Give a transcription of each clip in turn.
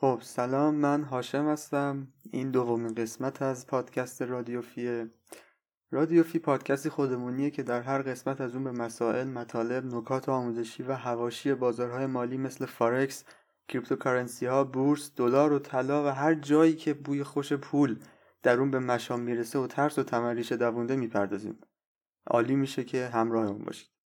خب سلام من هاشم هستم این دومین قسمت از پادکست رادیوفیه رادیوفی پادکستی خودمونیه که در هر قسمت از اون به مسائل، مطالب، نکات آموزشی و حواشی بازارهای مالی مثل فارکس، cryptocurrency ها، بورس، دلار و طلا و هر جایی که بوی خوش پول در اون به مشام می‌رسه و ترس و طمع ریشه دوونده می‌پردازیم. عالی میشه که همراهمون باشید.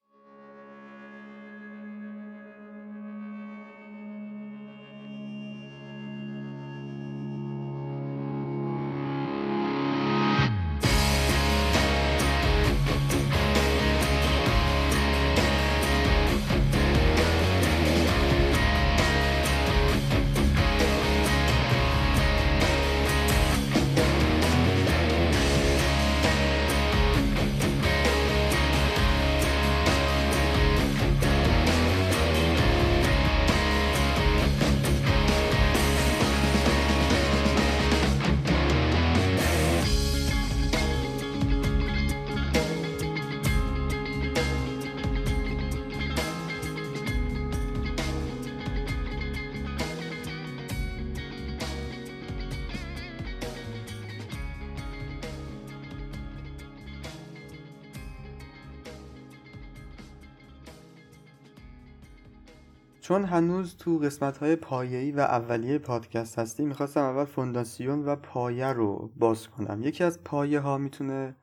چون هنوز تو قسمت های پایه‌ای و اولیه پادکست هستی می‌خواستم اول فونداسیون و پایه رو باز کنم. یکی از پایه ها می‌تونه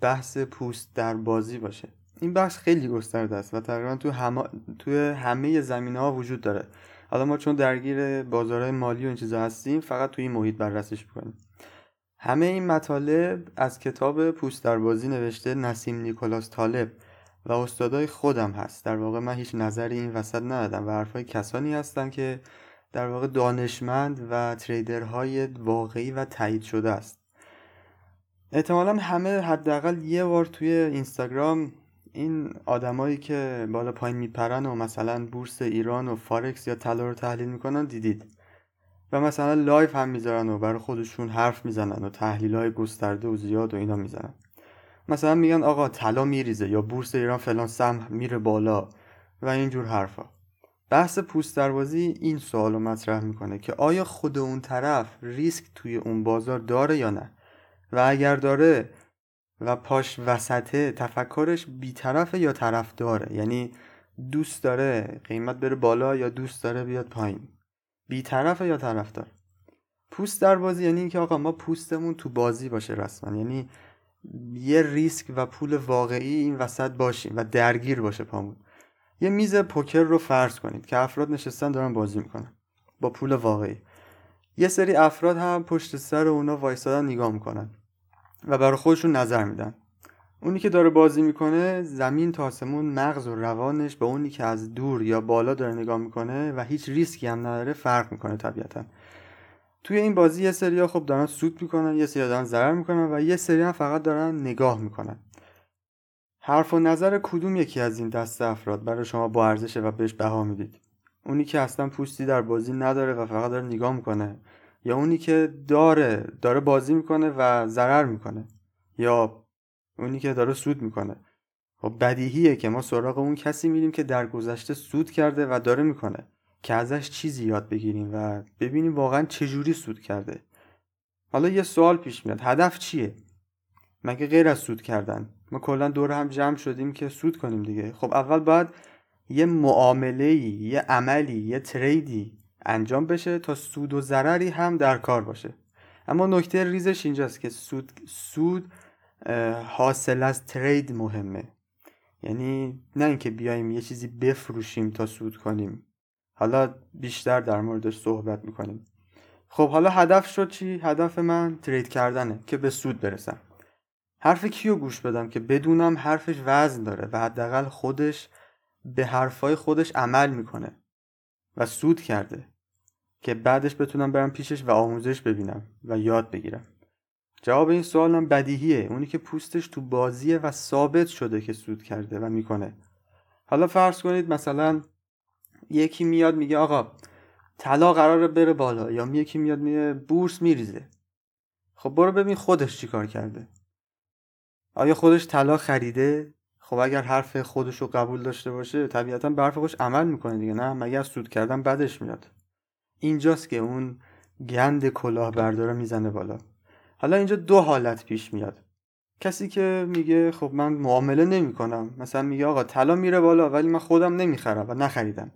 بحث پوست در بازی باشه. این بحث خیلی گسترده است و تقریبا تو, هم... تو همه زمینه ها وجود داره. حالا ما چون درگیر بازارهای مالی و این چیزا هستیم فقط توی این محیط بررسیش می‌کنیم. همه این مطالب از کتاب پوست در بازی نوشته نسیم نیکولاس طالب. و استادای خودم هست. در واقع من هیچ نظری این وسط ندادم و حرفای کسانی هستن که در واقع دانشمند و trader های واقعی و تایید شده است. احتمالا همه حداقل یه بار توی اینستاگرام این آدمایی که بالا پایین میپرن و مثلا بورس ایران و فارکس یا طلا رو تحلیل می‌کنن دیدید. و مثلا live هم می‌ذارن و برای خودشون حرف می‌زنن و تحلیل های گسترده و زیاد و اینا می‌زنن. مثلا میگن آقا طلا میریزه یا بورس ایران فلان سهم میره بالا و اینجور حرفا. بحث پوست دروازی این سوال رو مطرح می‌کنه که آیا خود اون طرف ریسک توی اون بازار داره یا نه؟ و اگر داره و پاش وسطه تفکرش بیطرفه یا طرف داره یعنی دوست داره قیمت بره بالا یا دوست داره بیاد پایین؟ بیطرفه یا طرف داره پوست در بازی یعنی اینکه آقا ما پوستمون تو بازی باشه رسما. یعنی یه ریسک و پول واقعی این وسط باشیم و درگیر باشه پامون. یه میز پوکر رو فرض کنید که افراد نشستن دارن بازی می‌کنن. با پول واقعی. یه سری افراد هم پشت سر اونا وایستادن نگاه می‌کنن و برای خودشون نظر میدن. اونی که داره بازی می‌کنه زمین تا آسمون مغز و روانش به اونی که از دور یا بالا داره نگاه می‌کنه و هیچ ریسکی هم نداره فرق می‌کنه طبیعتا. توی این بازی یه سری خب دارن سود می‌کنن یه سری دارن ضرر می‌کنن و یه سری هم فقط دارن نگاه می‌کنن. حرف و نظر کدوم یکی از این دست افراد برای شما با ارزشه و بهش بها می‌دید؟ اونی که اصلا پوستی در بازی نداره و فقط داره نگاه می‌کنه یا اونی که داره داره بازی می‌کنه و ضرر می‌کنه یا اونی که داره سود می‌کنه؟ خب بدیهیه که ما سراغ اون کسی میریم که در گذشته سود کرده و داره می‌کنه. که ازش چیزی یاد بگیریم و ببینیم واقعا چجوری سود کرده. حالا یه سوال پیش میاد. هدف چیه؟ مگه غیر از سود کردن؟ ما کلا دور هم جمع شدیم که سود کنیم دیگه. خب اول باید یه معامله یه عملی یه تریدی انجام بشه تا سود و ضرری هم در کار باشه. اما نکته ریزش اینجاست که سود سود حاصل از ترید مهمه. یعنی نه اینکه بیایم یه چیزی بفروشیم تا سود کنیم. حالا بیشتر در موردش صحبت می‌کنیم. خب حالا هدف شد چی؟ هدف من ترید کردنه که به سود برسم. حرف کیو گوش بدم که بدونم حرفش وزن داره و حداقل خودش به حرفای خودش عمل می‌کنه و سود کرده که بعدش بتونم برم پیشش و آموزش ببینم و یاد بگیرم. جواب این سوالم بدیهیه. اونی که پوستش تو بازیه و ثابت شده که سود کرده و می‌کنه. حالا فرض کنید مثلا یکی میاد میگه آقا طلا قراره بره بالا یا یکی میاد میگه بورس میریزه. خب برو ببین خودش چیکار کرده. آیا خودش طلا خریده؟ خب اگر حرف خودش رو قبول داشته باشه طبیعتا به حرف خودش عمل می‌کنه دیگه نه؟ مگر سود کردن بدش میاد. اینجاست که اون گند کلاهبردار می‌زنه بالا. حالا اینجا دو حالت پیش میاد. کسی که میگه خب من معامله نمی‌کنم. مثلا میگه آقا طلا میره بالا ولی من خودم نمی‌خرم و نخریدم.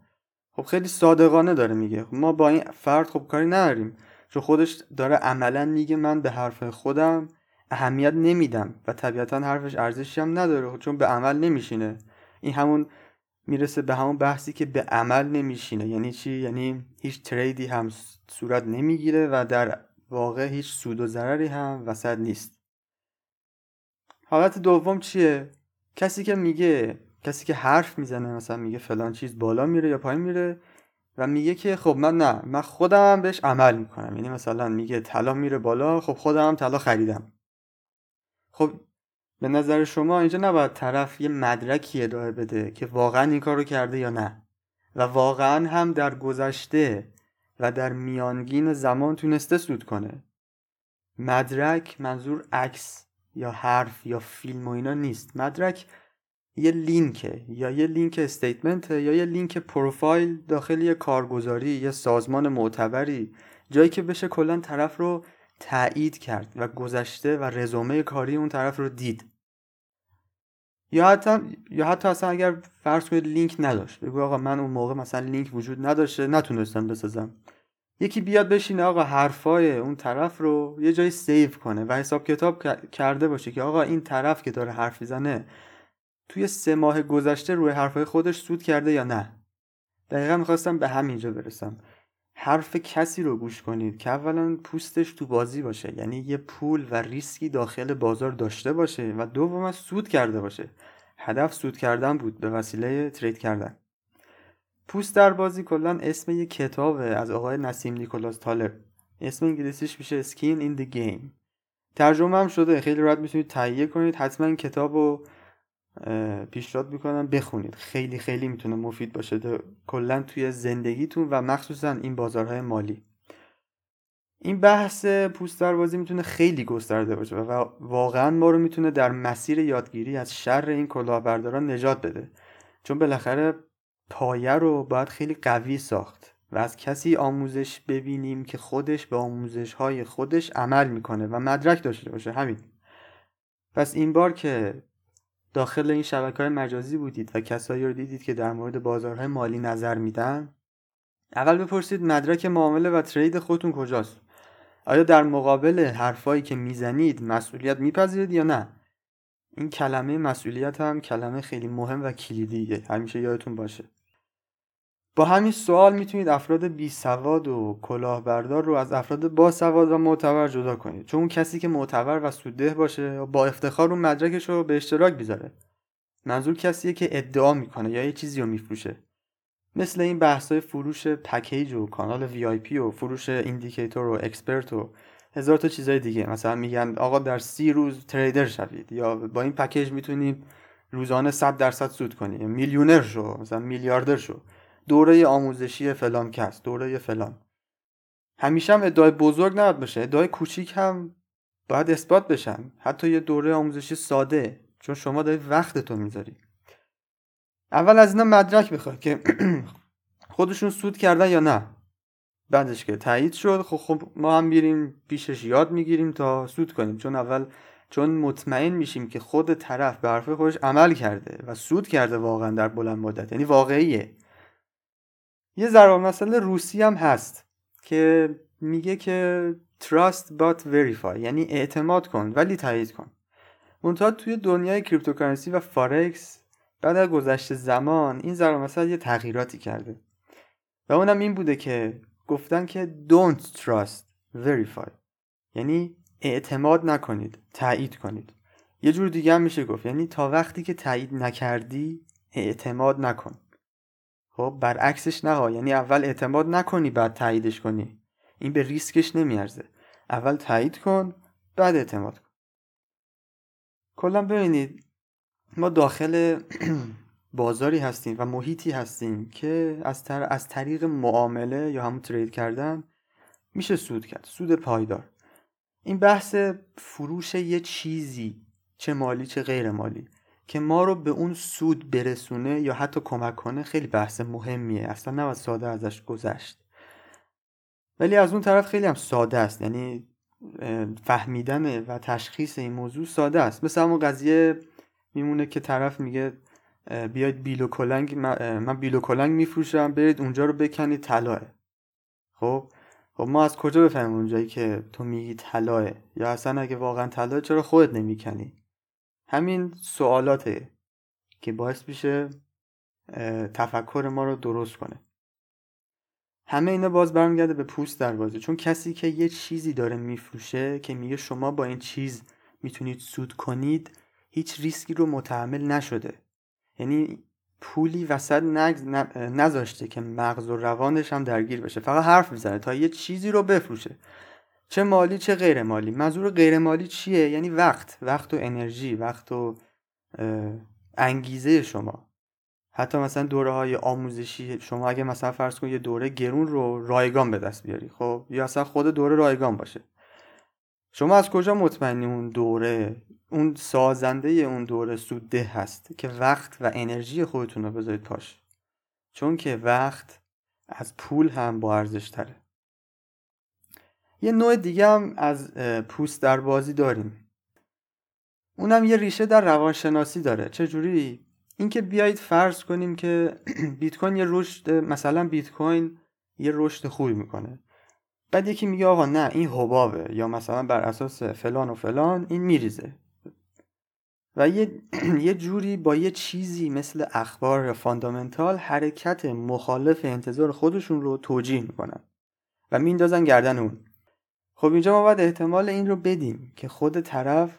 خب خیلی صادقانه داره میگه. خب ما با این فرد خب کاری نداریم. چون خودش داره عملا میگه من به حرف خودم اهمیت نمیدم و طبیعتا حرفش ارزشی هم نداره. چون به عمل نمیشینه. این همون می‌رسه به همون بحثی که به عمل نمیشینه. یعنی چی؟ یعنی هیچ تریدی هم صورت نمی‌گیره و در واقع هیچ سود و ضرری هم وسط نیست. حالت دوم چیه؟ کسی که میگه کسی که حرف می‌زنه مثلا میگه فلان چیز بالا میره یا پایین میره و میگه که خب من نه من خودم بهش عمل می‌کنم. یعنی مثلا میگه طلا میره بالا خب خودم طلا خریدم. خب به نظر شما اینجا نباید طرف یه مدرکی ارائه بده که واقعا این کار رو کرده یا نه؟ و واقعا هم در گذشته و در میانگین زمان تونسته سود کنه. مدرک منظور عکس یا حرف یا فیلم و اینا نیست. مدرک یه لینکه یا یه لینک statement یا یه لینک پروفایل داخل یه کارگزاری یه سازمان معتبری جایی که بشه کلا طرف رو تایید کرد و گذشته و رزومه کاری اون طرف رو دید. یا حتی یا حتی اصلا اگر فرض کنید لینک نداشت. بگو آقا من اون موقع مثلا لینک وجود نداشته نتونستم بسازم. یکی بیاد بشینه آقا حرفای اون طرف رو یه جایی save کنه و حساب کتاب کرده باشه که آقا این طرف که داره حرف می‌زنه توی سه ماه گذشته روی حرفای خودش سود کرده یا نه؟ دقیقا می‌خواستم به همینجا برسم. حرف کسی رو گوش کنید که اولا پوستش تو بازی باشه یعنی یه پول و ریسکی داخل بازار داشته باشه و دوم سود کرده باشه. هدف سود کردن بود به وسیله trade کردن. پوست در بازی کلا اسم یه کتابه از آقای نسیم نیکولاس طالب. اسم انگلیسیش میشه Skin in the Game ترجمه هم شده خیلی راحت می‌تونید تهیه کنید. حتما کتاب رو پیشنهاد می‌کنم بخونید. خیلی خیلی می‌تونه مفید باشه. کلا توی زندگیتون و مخصوصا این بازارهای مالی. این بحث پوست بازی می‌تونه خیلی گسترده باشه و واقعا ما رو می‌تونه در مسیر یادگیری از شر این کلاهبرداران نجات بده. چون بالاخره پایه رو باید خیلی قوی ساخت و از کسی آموزش ببینیم که خودش به آموزش های خودش عمل می‌کنه و مدرک داشته باشه. همین. پس این بار که داخل این شبکه های مجازی بودید و کسایی رو دیدید که در مورد بازارهای مالی نظر میدن؟ اول بپرسید مدرک معامله و ترید خودتون کجاست؟ آیا در مقابل حرفایی که می‌زنید مسئولیت میپذیرید یا نه؟ این کلمه مسئولیت هم کلمه خیلی مهم و کلیدیه. همیشه یادتون باشه. با همین سوال می‌تونید افراد بی سواد و کلاهبردار رو از افراد با سواد و معتبر جدا کنید. چون اون کسی که معتبر و سودده باشه با افتخار اون مدرکش رو به اشتراک بیذاره منظور کسیه که ادعا می‌کنه یا یه چیزی رو میفروشه. مثل این بحثای فروش پکیج و کانال VIP و فروش indicator و expert و هزار تا چیزای دیگه. مثلا میگن آقا در سی روز trader شوید. یا با این پکیج می‌تونید روزانه 100 درصد سود کنید میلیونر شو. مثلا میلیاردر شو. دوره آموزشی فلان کس دوره فلان. همیشه هم ادعای بزرگ نباید باشه ادعای کوچیک هم باید اثبات بشن. حتی یه دوره آموزشی ساده چون شما دارید وقتتو می‌ذاری. اول از اینا مدرک بخوای که خودشون سود کردن یا نه. بعدش که تایید شد خب, خب ما هم بیریم پیشش یاد می‌گیریم تا سود کنیم. چون اول چون مطمئن میشیم که خود طرف به حرف خودش عمل کرده و سود کرده واقعا در بلند مدت. یعنی واقعیه. یه ضرب مثل روسی هم هست که میگه که trust but verify یعنی اعتماد کن ولی تایید کن. منتها توی دنیای cryptocurrency و فارکس بعد از گذشت زمان این ضرب مثل یه تغییراتی کرده. و اونم این بوده که گفتن که don't trust verify یعنی اعتماد نکنید تایید کنید. یه جور دیگه هم میشه گفت یعنی تا وقتی که تایید نکردی اعتماد نکن. خب برعکسش نه یعنی اول اعتماد نکنی بعد تاییدش کنی. این به ریسکش نمیارزه. اول تایید کن بعد اعتماد کن. کلا ببینید ما داخل بازاری هستیم و محیطی هستیم که از, از طریق معامله یا همون ترید کردن میشه سود کرد سود پایدار. این بحث فروش یه چیزی چه مالی چه غیر مالی. که ما رو به اون سود برسونه یا حتی کمک کنه خیلی بحث مهمیه. اصلا نباید ساده ازش گذشت. ولی از اون طرف خیلی هم ساده است. یعنی فهمیدن و تشخیص این موضوع ساده است. مثل همون قضیه میمونه که طرف میگه بیاید بیلو کلنگ من بیلو کلنگ میفروشم برید اونجا رو بکنید طلاه خب؟ خب ما از کجا بفهمیم اونجایی که تو میگی طلاه یا اصلا اگه واقعا طلاه چرا خودت نمی‌کنی؟ همین سوالاته که باعث میشه تفکر ما رو درست کنه. همه اینا باز برمیگرده به پوست دروازه چون کسی که یه چیزی داره میفروشه که میگه شما با این چیز می‌تونید سود کنید هیچ ریسکی رو متحمل نشده. یعنی پولی وسط نذاشته که مغز و روانش هم درگیر بشه. فقط حرف می‌زنه تا یه چیزی رو بفروشه. چه مالی چه غیر مالی منظور غیر مالی چیه؟ یعنی وقت. وقت و انرژی. وقت و انگیزه شما. حتی مثلا دوره های آموزشی شما اگه مثلا فرض کن یه دوره گرون رو رایگان به دست بیاری خب؟ یا اصلا خود دوره رایگان باشه. شما از کجا مطمئنی اون دوره اون سازنده اون دوره سودده هست که وقت و انرژی خودتون رو بذارید پاش؟ چون که وقت از پول هم با ارزش تره یه نوع دیگه هم از پوست در بازی داریم. اونم یه ریشه در روانشناسی داره. چجوری؟ اینکه بیایید فرض کنیم که بیت کوین یه رشد مثلا بیت کوین یه رشد خوبی می‌کنه. بعد یکی میگه آقا نه این حبابه یا مثلا بر اساس فلان و فلان این میریزه. و یه, یه جوری با یه چیزی مثل اخبار فاندامنتال حرکت مخالف انتظار خودشون رو توجیه می‌کنن و میندازن گردن اون. خب اینجا ما باید احتمال این رو بدیم که خود طرف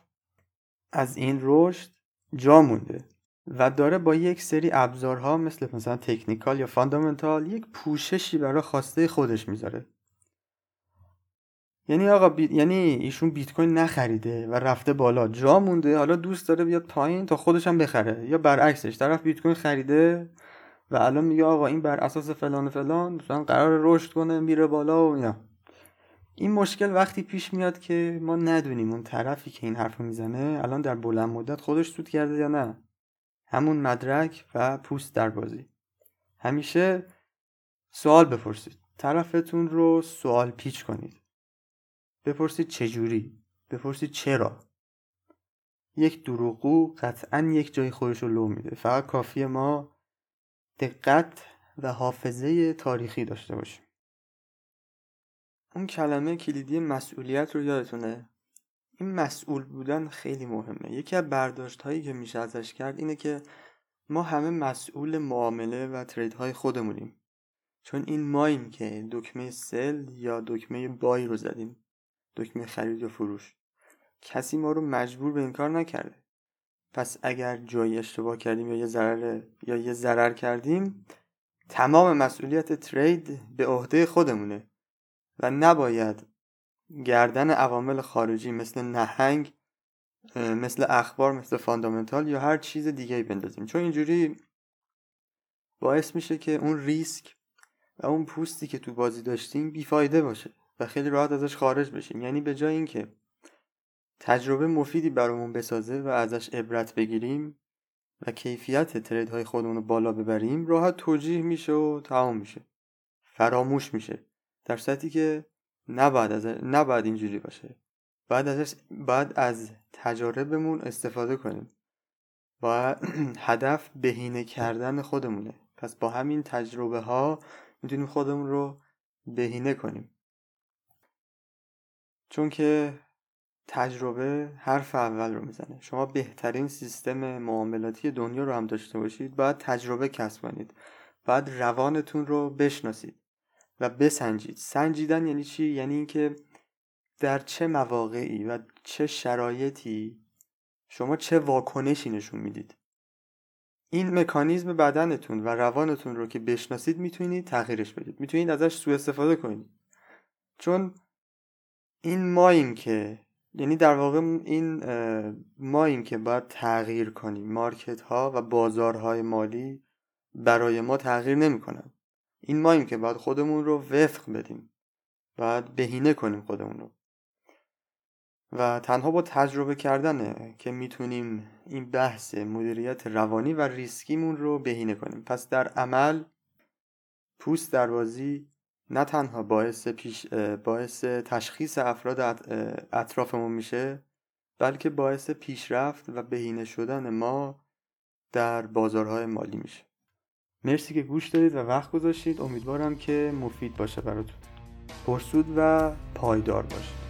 از این رشد جا مونده و داره با یک سری ابزارها مثل مثلا تکنیکال یا فاندامنتال یک پوششی برای خواسته خودش می‌ذاره. یعنی آقا یعنی ایشون بیت کوین نخریده و رفته بالا جا مونده حالا دوست داره بیاد پایین تا خودش هم بخره. یا برعکسش طرف بیت کوین خریده و الان میگه آقا این بر اساس فلان فلان مثلا قرار رشد کنه میره بالا و یا این مشکل وقتی پیش میاد که ما ندونیم اون طرفی که این حرف می‌زنه الان در بلند مدت خودش سود کرده یا نه؟ همون مدرک و پوست در بازی. همیشه سوال بپرسید. طرفتون رو سوال پیچ کنید. بپرسید چجوری؟ بپرسید چرا؟ یک دروغو قطعا یک جای خودش رو لو میده. فقط کافی ما دقت و حافظه تاریخی داشته باشیم. اون کلمه کلیدی مسئولیت رو یادتونه؟ این مسئول بودن خیلی مهمه. یکی از برداشت هایی که میشه ازش کرد اینه که ما همه مسئول معامله و ترید های خودمونیم. چون این ماییم که دکمه سل یا دکمه بای رو زدیم. دکمه خرید و فروش. کسی ما رو مجبور به این کار نکرده. پس اگر جایی اشتباه کردیم یا یه ضرر یا یه ضرر کردیم تمام مسئولیت ترید به عهده خودمونه. و نباید گردن عوامل خارجی مثل نهنگ مثل اخبار مثل فاندامنتال یا هر چیز دیگه بندازیم. چون اینجوری باعث میشه که اون ریسک و اون پوستی که تو بازی داشتیم بیفایده باشه و خیلی راحت ازش خارج بشیم. یعنی به جای اینکه تجربه مفیدی برامون بسازه و ازش عبرت بگیریم و کیفیت ترید های خودمون رو بالا ببریم راحت توجیه میشه و تمام میشه. فراموش میشه. در صورتی که نباید, از نباید اینجوری باشه. باید, ازش باید از تجاربمون استفاده کنیم و هدف بهینه کردن خودمونه. پس با همین تجربه ها می‌تونیم خودمون رو بهینه کنیم. چون که تجربه حرف اول رو می‌زنه. شما بهترین سیستم معاملاتی دنیا رو هم داشته باشید. باید تجربه کسب کنید. باید روانتون رو بشناسید. و بسنجید. سنجیدن یعنی چی؟ یعنی اینکه در چه مواقعی و چه شرایطی شما چه واکنشی نشون می‌دید. این مکانیزم بدنتون و روانتون رو که بشناسید می‌تونید تغییرش بدید. می‌تونید ازش سوء استفاده کنید. چون این ماییم که یعنی در واقع این ماییم که باید تغییر کنیم. مارکت ها و بازارهای مالی برای ما تغییر نمی‌کنن. این ماییم که باید خودمون رو وفق بدیم. باید بهینه کنیم خودمون رو. و تنها با تجربه کردنه که می‌تونیم این بحث مدیریت روانی و ریسکیمون رو بهینه کنیم. پس در عمل پوست در بازی نه تنها باعث, پیش باعث تشخیص افراد اطرافمون میشه بلکه باعث پیشرفت و بهینه شدن ما در بازارهای مالی میشه. مرسی که گوش دارید و وقت گذاشتید. امیدوارم که مفید باشه براتون. پرسود و پایدار باشه